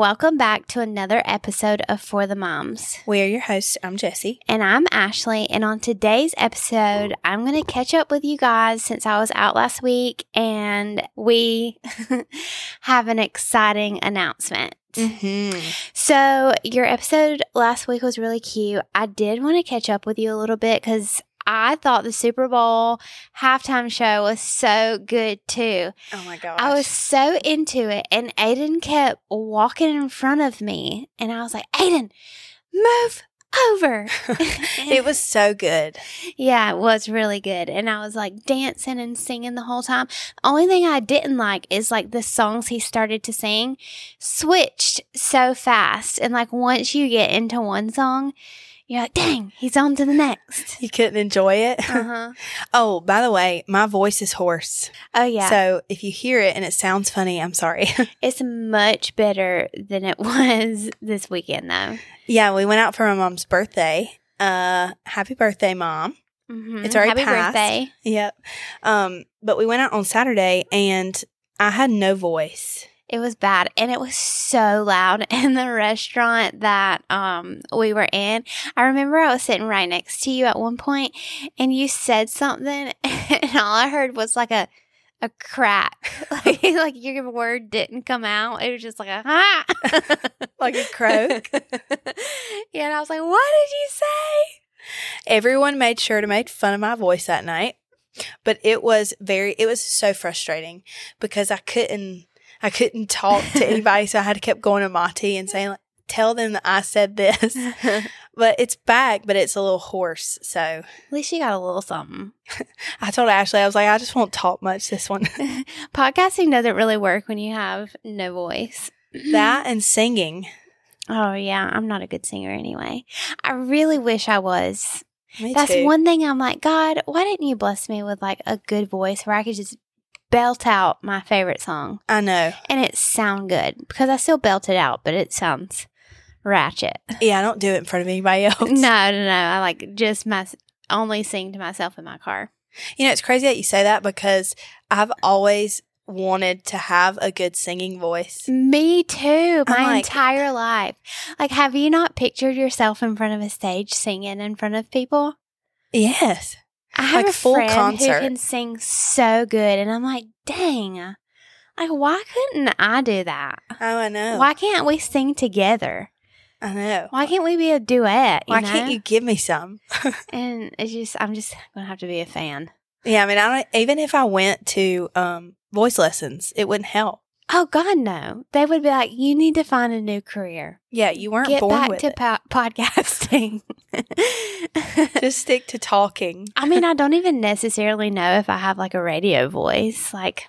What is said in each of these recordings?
Welcome back to another episode of For the Moms. We are your hosts. I'm Jesse. And I'm Ashley. And on today's episode, I'm going to catch up with you guys since I was out last week and we have an exciting announcement. Mm-hmm. So, your episode last week was really cute. I did want to catch up with you a little bit because I thought the Super Bowl halftime show was so good too. Oh my gosh. I was so into it, and Aiden kept walking in front of me, and I was like, Aiden, move over. it was so good. Yeah, it was really good. And I was like dancing and singing the whole time. Only thing I didn't like is like the songs he started to sing switched so fast. And like once you get into one song, you're like, dang, he's on to the next. You couldn't enjoy it. Uh-huh. oh, by the way, my voice is hoarse. Oh, yeah. So if you hear it and it sounds funny, I'm sorry. it's much better than it was this weekend, though. yeah, we went out for my mom's birthday. Uh, happy birthday, mom. Mm-hmm. It's already Happy passed. birthday. Yep. Um, but we went out on Saturday and I had no voice. It was bad and it was so loud in the restaurant that um we were in. I remember I was sitting right next to you at one point and you said something and all I heard was like a a crack. Like like your word didn't come out. It was just like a ah. Like a croak. yeah, and I was like, "What did you say?" Everyone made sure to make fun of my voice that night. But it was very it was so frustrating because I couldn't I couldn't talk to anybody, so I had to keep going to Monty and saying like, tell them that I said this. but it's back, but it's a little hoarse. So At least you got a little something. I told Ashley, I was like, I just won't talk much this one. Podcasting doesn't really work when you have no voice. that and singing. Oh yeah, I'm not a good singer anyway. I really wish I was. Me That's too. one thing I'm like, God, why didn't you bless me with like a good voice where I could just belt out my favorite song I know. and it sound good because I still belt it out, but it sounds ratchet. Yeah, I don't do it in front of anybody else. no, no, no. I like just my only sing to myself in my car. You know, it's crazy that you say that because I've always wanted to have a good singing voice. Me too, my like- entire life. Like, have you not pictured yourself in front of a stage singing in front of people? Yes. I have Like a full friend concert. who can sing so good, and I'm like, dang, like why couldn't I do that? Oh, I know. Why can't we sing together? I know. Why can't we be a duet? You Why know? can't you give me some? And it's just, I'm just gonna have to be a fan. Yeah, I mean, I don't, even if I went to um, voice lessons, it wouldn't help. Oh God, no! They would be like, you need to find a new career. Yeah, you weren't Get born back with to po- podcasting. Just stick to talking. I mean, I don't even necessarily know if I have like a radio voice. Like,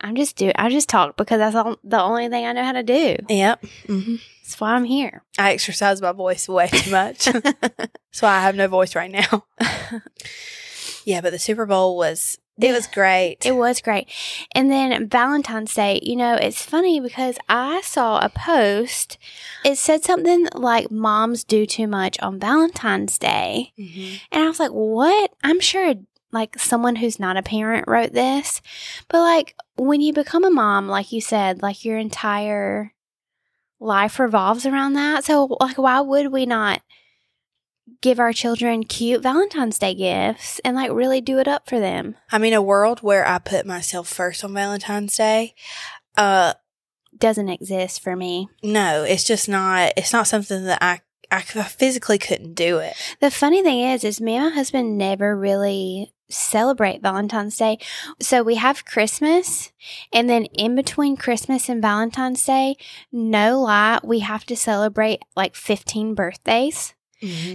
I'm just do I just talk because that's all, the only thing I know how to do. Yep. hmm That's why I'm here. I exercise my voice way too much. That's why I have no voice right now. yeah, but the Super Bowl was, it was great. It was great. And then Valentine's Day, you know, it's funny because I saw a post. It said something like moms do too much on Valentine's Day. Mhm. And I was like, what? I'm sure like someone who's not a parent wrote this. But like when you become a mom, like you said, like your entire life revolves around that. So like why would we not give our children cute Valentine's Day gifts and like really do it up for them? I mean, a world where I put myself first on Valentine's Day, uh, Doesn't exist for me. no, it's just not, it's not something that I, I physically couldn't do it. The funny thing is, is me and my husband never really celebrate Valentine's Day. So we have Christmas, and then in between Christmas and Valentine's Day, no lie, we have to celebrate like 15 birthdays.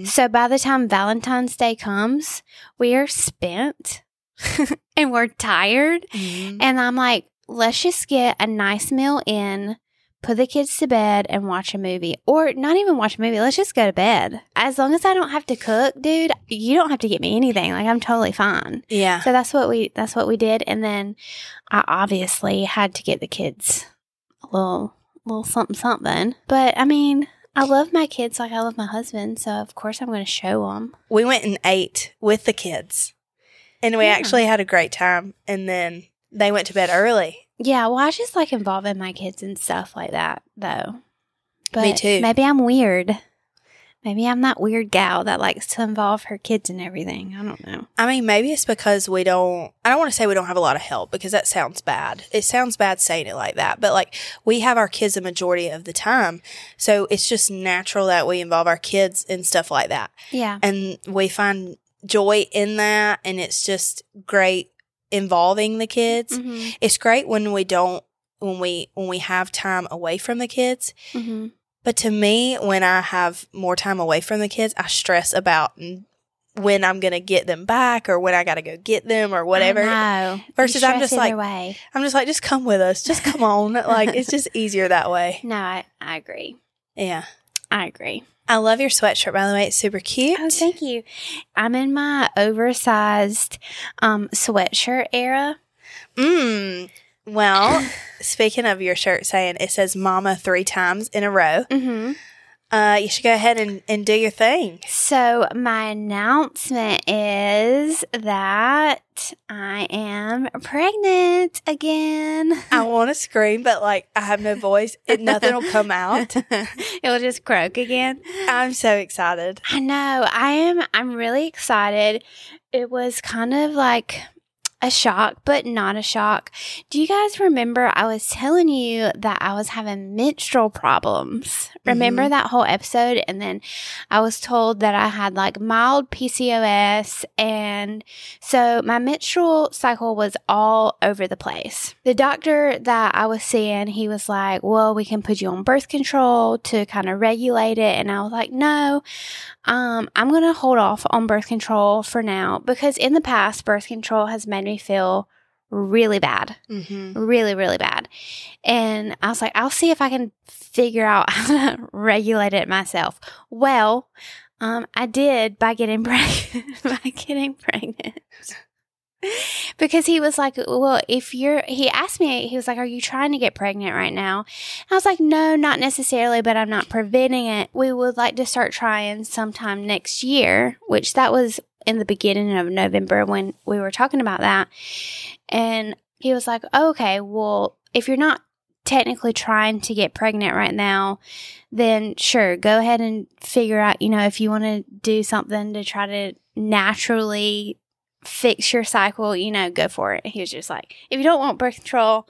So by the time Valentine's Day comes, we are spent and we're tired. Mhm. And I'm like, let's just get a nice meal in, put the kids to bed, and watch a movie. Or not even watch a movie, let's just go to bed. As long as I don't have to cook, dude, you don't have to get me anything. Like I'm totally fine. Yeah. So that's what we that's what we did. And then I obviously had to get the kids a little little something something. But I mean, I love my kids like I love my husband, so of course I'm going to show them. we went and ate with the kids and we Yeah. actually had a great time and then they went to bed early. Yeah, well, I just like involving my kids and stuff like that, though. But Me too. Maybe I'm weird. Maybe I'm that weird gal that likes to involve her kids in everything. I don't know. I mean, maybe it's because we don't, I don't want to say we don't have a lot of help because that sounds bad. It sounds bad saying it like that, but like we have our kids a majority of the time. So it's just natural that we involve our kids in stuff like that. Yeah. And we find joy in that. And it's just great involving the kids. hmm It's great when we don't, when we, when we have time away from the kids. hmm But to me, when I have more time away from the kids, I stress about when I'm going to get them back or when I got to go get them or whatever. No. Versus I'm just like- way. I'm just like, just come with us. Just come on. like, it's just easier that way. No, I, I agree. Yeah. I agree. I love your sweatshirt, by the way. It's super cute. Oh, thank you. I'm in my oversized um, sweatshirt era. Mm. Well, speaking of your shirt saying it says mama three times in a row, Mm-hmm. uh, you should go ahead and, and do your thing. So, my announcement is that I am pregnant again. I want to scream, but like I have no voice. It, nothing will come out. It'll just croak again. I'm so excited. I know. I am I'm really excited. It was kind of like a shock, but not a shock. Do you guys remember I was telling you that I was having menstrual problems? Remember that whole episode? And then I was told that I had like mild PCOS. And so my menstrual cycle was all over the place. The doctor that I was seeing, he was like, well, we can put you on birth control to kind of regulate it. And I was like, no, um, I'm going to hold off on birth control for now because in the past, birth control has made me feel really bad, Mm-hmm. really, really bad. And I was like, I'll see if I can figure out how to regulate it myself. Well, um, I did by getting pregnant, by getting pregnant. Because he was like, Well, if you're, he asked me, he was like, Are you trying to get pregnant right now? I was like, No, not necessarily, but I'm not preventing it. We would like to start trying sometime next year, which that was in the beginning of November when we were talking about that. And he was like, oh, Okay, well, if you're not technically trying to get pregnant right now, then sure, go ahead and figure out, you know, if you want to do something to try to naturally fix your cycle, you know, go for it. He was just like, if you don't want birth control,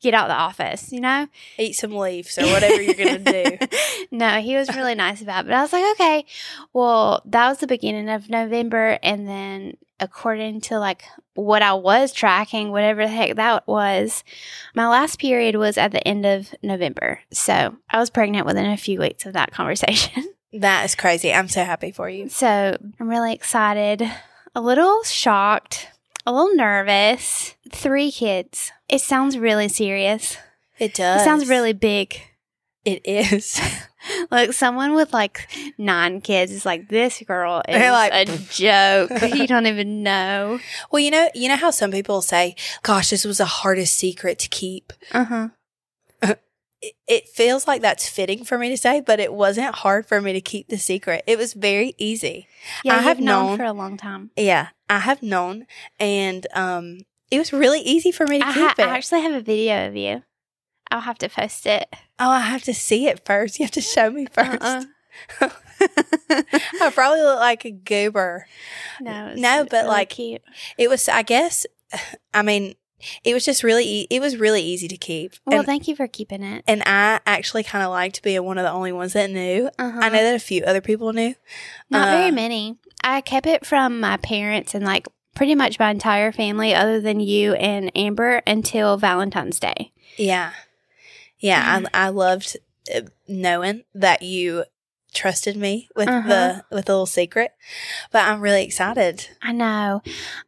get out of the office, you know? Eat some leaves or whatever you're going to do. no, he was really nice about it. But I was like, okay, well, that was the beginning of November. And then according to like what I was tracking, whatever the heck that was, my last period was at the end of November. So I was pregnant within a few weeks of that conversation. That is crazy. I'm so happy for you. So I'm really excited, a little shocked, a little nervous. Three kids. It sounds really serious. It does. It sounds really big. It is. Like someone with like nine kids is like, this girl is like- a joke. you don't even know. well, you know, you know how some people say, "Gosh, this was the hardest secret to keep." Uh huh. It, feels like that's fitting for me to say, but it wasn't hard for me to keep the secret. It was very easy. Yeah, I have known known- for a long time. Yeah, I have known, and um, it was really easy for me to I, keep ha- it. I actually have a video of you. I'll have to post it. oh, I have to see it first. You have to show me 1st Uh-uh. I probably look like a goober. No, No, but, really like, cute. It was, I guess, I mean, it was just really, e- it was really easy to keep. Well, and, thank you for keeping it. and I actually kind of liked being one of the only ones that knew. Uh-huh. I know that a few other people knew. Not Uh, very many. I kept it from my parents and like pretty much my entire family, other than you and Amber, until Valentine's Day. Yeah. Yeah. I, I loved uh, knowing that you trusted me with Uh-huh. the, with the little secret, but I'm really excited. I know.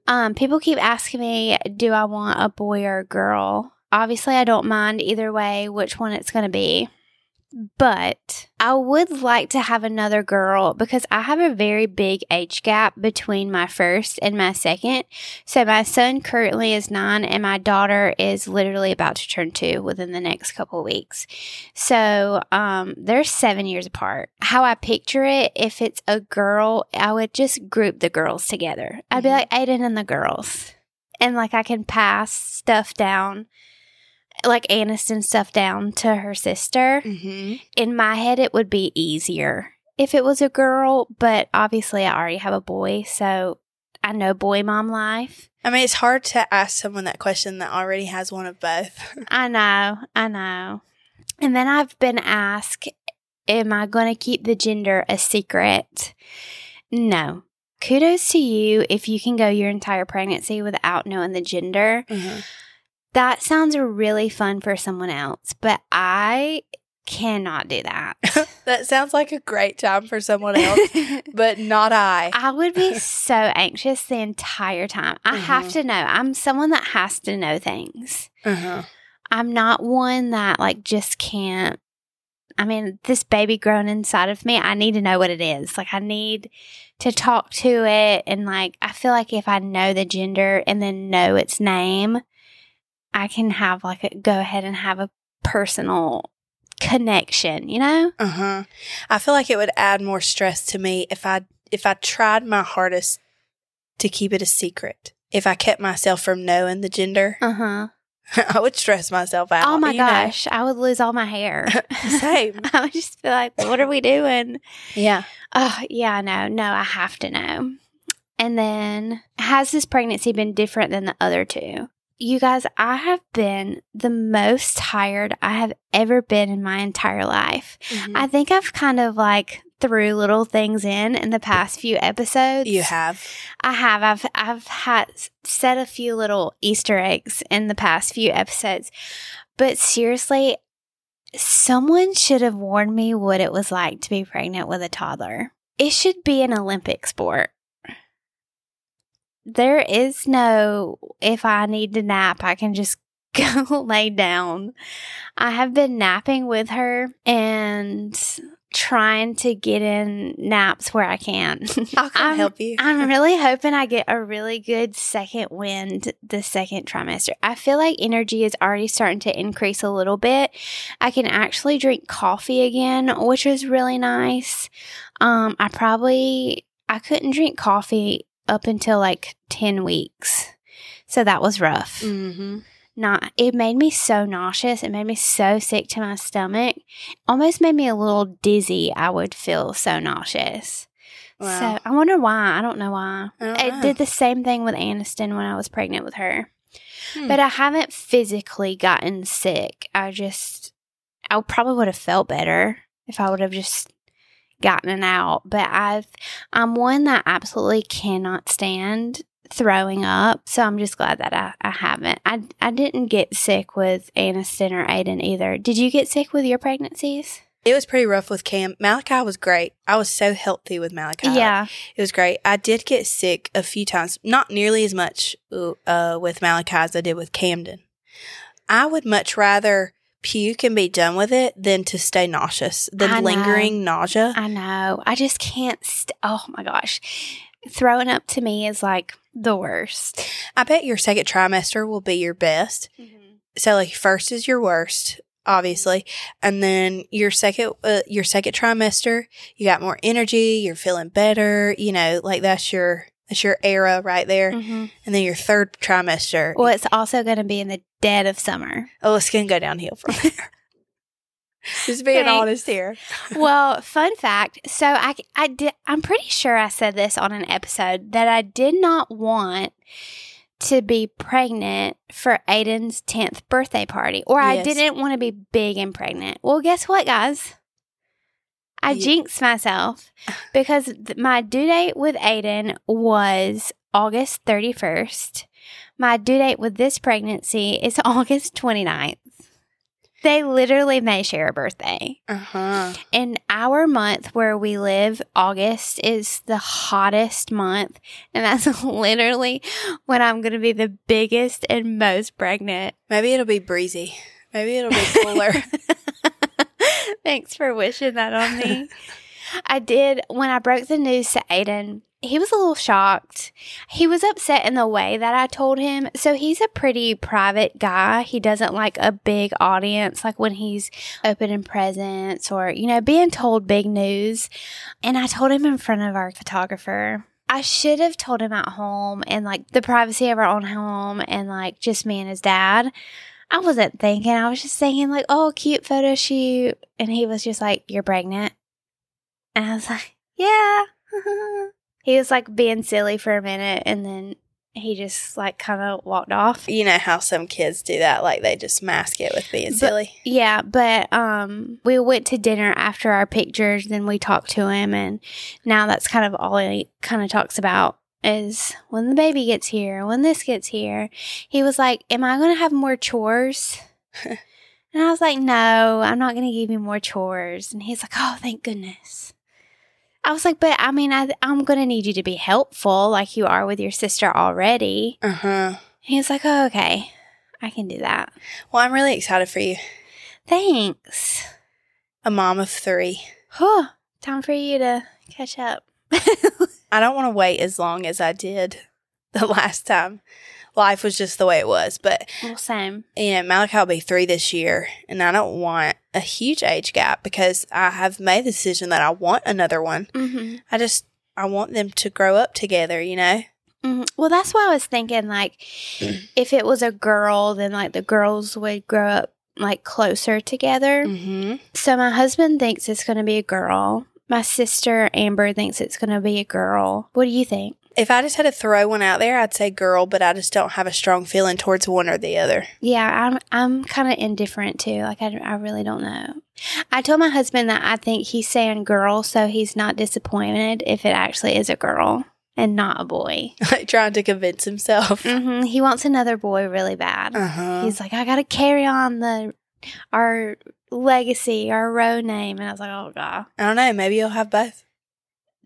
Um, people keep asking me, do I want a boy or a girl? Obviously, I don't mind either way which one it's going to be. But I would like to have another girl because I have a very big age gap between my first and my second. So my son currently is nine and my daughter is literally about to turn two within the next couple of weeks. So um, they're seven years apart. How I picture it, if it's a girl, I would just group the girls together. I'd be Mhm. like Aiden and the girls. and like I can pass stuff down, like Aniston stuff down to her sister. Mm-hmm. In my head, it would be easier if it was a girl, but obviously I already have a boy, so I know boy mom life. I mean, it's hard to ask someone that question that already has one of both. I know, I know. And then I've been asked, am I going to keep the gender a secret? No. Kudos to you if you can go your entire pregnancy without knowing the gender. Mhm. That sounds really fun for someone else, but I cannot do that. That sounds like a great time for someone else, but not I. I would be so anxious the entire time. I have Mhm. to know. I'm someone that has to know things. Uh-huh. I'm not one that like just can't. I mean, this baby grown inside of me, I need to know what it is. Like, I need to talk to it. And like, I feel like if I know the gender and then know its name, I can have like a go ahead and have a personal connection, you know? Uh-huh. I feel like it would add more stress to me if I if I tried my hardest to keep it a secret. If I kept myself from knowing the gender, Uh huh. I would stress myself out. Oh my you know? gosh, I would lose all my hair. Same. I would just feel like, what are we doing? Yeah. Oh, yeah, no, no, I have to know. And then, has this pregnancy been different than the other two? You guys, I have been the most tired I have ever been in my entire life. Mhm. I think I've kind of like threw little things in in the past few episodes. you have. I have. I've I've had set a few little Easter eggs in the past few episodes. But seriously, someone should have warned me what it was like to be pregnant with a toddler. It should be an Olympic sport. There is no if I need to nap, I can just go lay down. I have been napping with her and trying to get in naps where I can. I'll come I'm- help you. I'm really hoping I get a really good second wind the second trimester. I feel like energy is already starting to increase a little bit. I can actually drink coffee again, which is really nice. Um, I probably I couldn't drink coffee up until like 10 weeks. So that was rough mm-hmm. not it made me so nauseous it made me so sick to my stomach almost made me a little dizzy i would feel so nauseous Wow. so i wonder why i don't know why I don't it know. did the same thing with aniston when i was pregnant with her Hmm. but i haven't physically gotten sick i just i probably would have felt better if i would have just gotten it out but i've i'm one that absolutely cannot stand throwing up. So I'm just glad that I, I haven't. I, I didn't get sick with Aniston or Aiden either. Did you get sick with your pregnancies? It was pretty rough with Cam. Malachi was great. I was so healthy with Malachi. Yeah. It was great. I did get sick a few times, not nearly as much uh, with Malachi as I did with Camden. I would much rather puke and be done with it than to stay nauseous, than lingering nausea. I know. I just can't. St- oh my gosh. Throwing up to me is like the worst. I bet your second trimester will be your best. So like first is your worst, obviously, and then your second uh, your second trimester, you got more energy, you're feeling better, you know, like that's your that's your era right there. Mhm. And then your third trimester, Well, it's also going to be in the dead of summer. oh, it's gonna go downhill from there. Just being Thanks. honest here. well, fun fact. So I, I did. I'm pretty sure I said this on an episode that I did not want to be pregnant for Aiden's 10th birthday party, or I didn't want to be big and pregnant. Well, guess what, guys? I Ye- jinxed myself because th- my due date with Aiden was August 31st. My due date with this pregnancy is August 29th. They literally may share a birthday. Uh huh. In our month where we live, August is the hottest month. And that's literally when I'm going to be the biggest and most pregnant. Maybe it'll be breezy. Maybe it'll be cooler. Thanks for wishing that on me. I did, when I broke the news to Aiden, he was a little shocked. He was upset in the way that I told him. So he's a pretty private guy. He doesn't like a big audience, like when he's opening presents or, you know, being told big news. And I told him in front of our photographer. I should have told him at home and like the privacy of our own home and like just me and his dad. I wasn't thinking. I was just thinking like, oh, cute photo shoot. And he was just like, you're pregnant. And I was like, yeah. he was like being silly for a minute and then he just like kind of walked off. You know how some kids do that, like they just mask it with being But- silly. Yeah, but um we went to dinner after our pictures, then we talked to him and now that's kind of all he kind of talks about is when the baby gets here, when this gets here. He was like, "Am I going to have more chores?" and I was like, "No, I'm not going to give you more chores." And he's like, "Oh, thank goodness." I was like, "But I mean, I, I'm going to need you to be helpful like you are with your sister already." Uh huh. He's like, "Oh, okay. I can do that." Well, I'm really excited for you. Thanks. A mom of three. Huh. Time for you to catch up. I don't want to wait as long as I did the last time. Life was just the way it was. But, well, same. you know, Malachi will be three this year, and I don't want a huge age gap because I have made the decision that I want another one. Mm-hmm. I just, I want them to grow up together, you know? hmm Well, that's why I was thinking, like, if it was a girl, then like the girls would grow up like closer together. Mm-hmm. So my husband thinks it's going to be a girl. My sister Amber thinks it's going to be a girl. What do you think? If I just had to throw one out there, I'd say girl, but I just don't have a strong feeling towards one or the other. Yeah, I'm I'm kind of indifferent too. Like I, I really don't know. I told my husband that I think he's saying girl, so he's not disappointed if it actually is a girl and not a boy. like trying to convince himself. hmm He wants another boy really bad. Uh huh. He's like, I got to carry on the our legacy, our row name, and I was like, oh god, I don't know. Maybe you'll have both.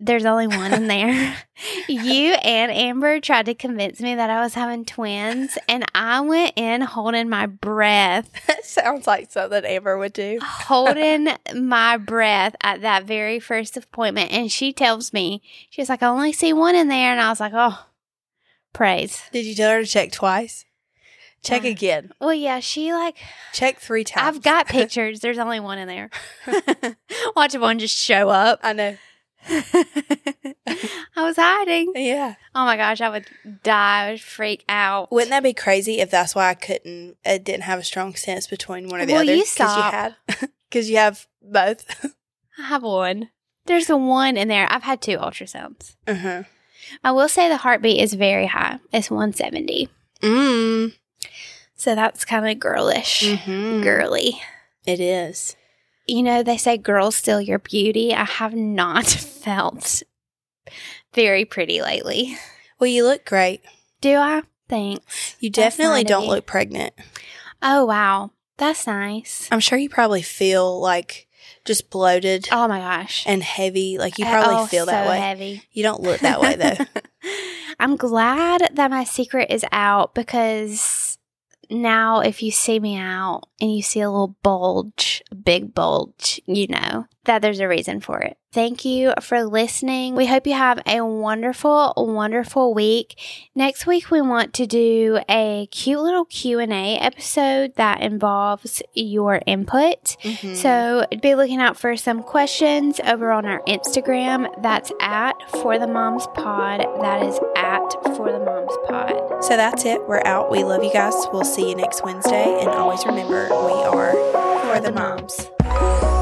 There's only one in there. you and Amber tried to convince me that I was having twins, and I went in holding my breath, That sounds like something Amber would do. holding my breath at that very first appointment, and she tells me she's like, I only see one in there, and I was like, oh, praise. Did you tell her to check twice? Check Uh, again. Well, yeah, she like Check three times. I've got pictures. There's only one in there. Watch one just show up. I know. I was hiding. Yeah. Oh my gosh, I would die. I would freak out. Wouldn't that be crazy if that's why I couldn't, uh, didn't have a strong sense between one or the Well, other? you you stop. had, because you have both. I have one. There's a one in there. I've had two ultrasounds. uh huh. I will say the heartbeat is very high. It's 170. Mm. So that's kind of girlish. Mm-hmm. Girly. It is. You know, they say girls steal your beauty. I have not felt very pretty lately. Well, you look great. Do I? Thanks. You definitely don't look pregnant. Oh, wow. That's nice. I'm sure you probably feel like just bloated Oh my gosh. and heavy. Like you probably Oh, feel that so way. heavy. You don't look that way though. I'm glad that my secret is out because now if you see me out and you see a little bulge, a big bulge, you know that there's a reason for it. Thank you for listening. We hope you have a wonderful, wonderful week. Next week we want to do a cute little Q&A episode that involves your input. Mhm. So be looking out for some questions over on our Instagram. That's at For the Moms Pod. That is at For the Moms Pod. So that's it. We're out. We love you guys. We'll see you next Wednesday. And always remember, we are for the moms.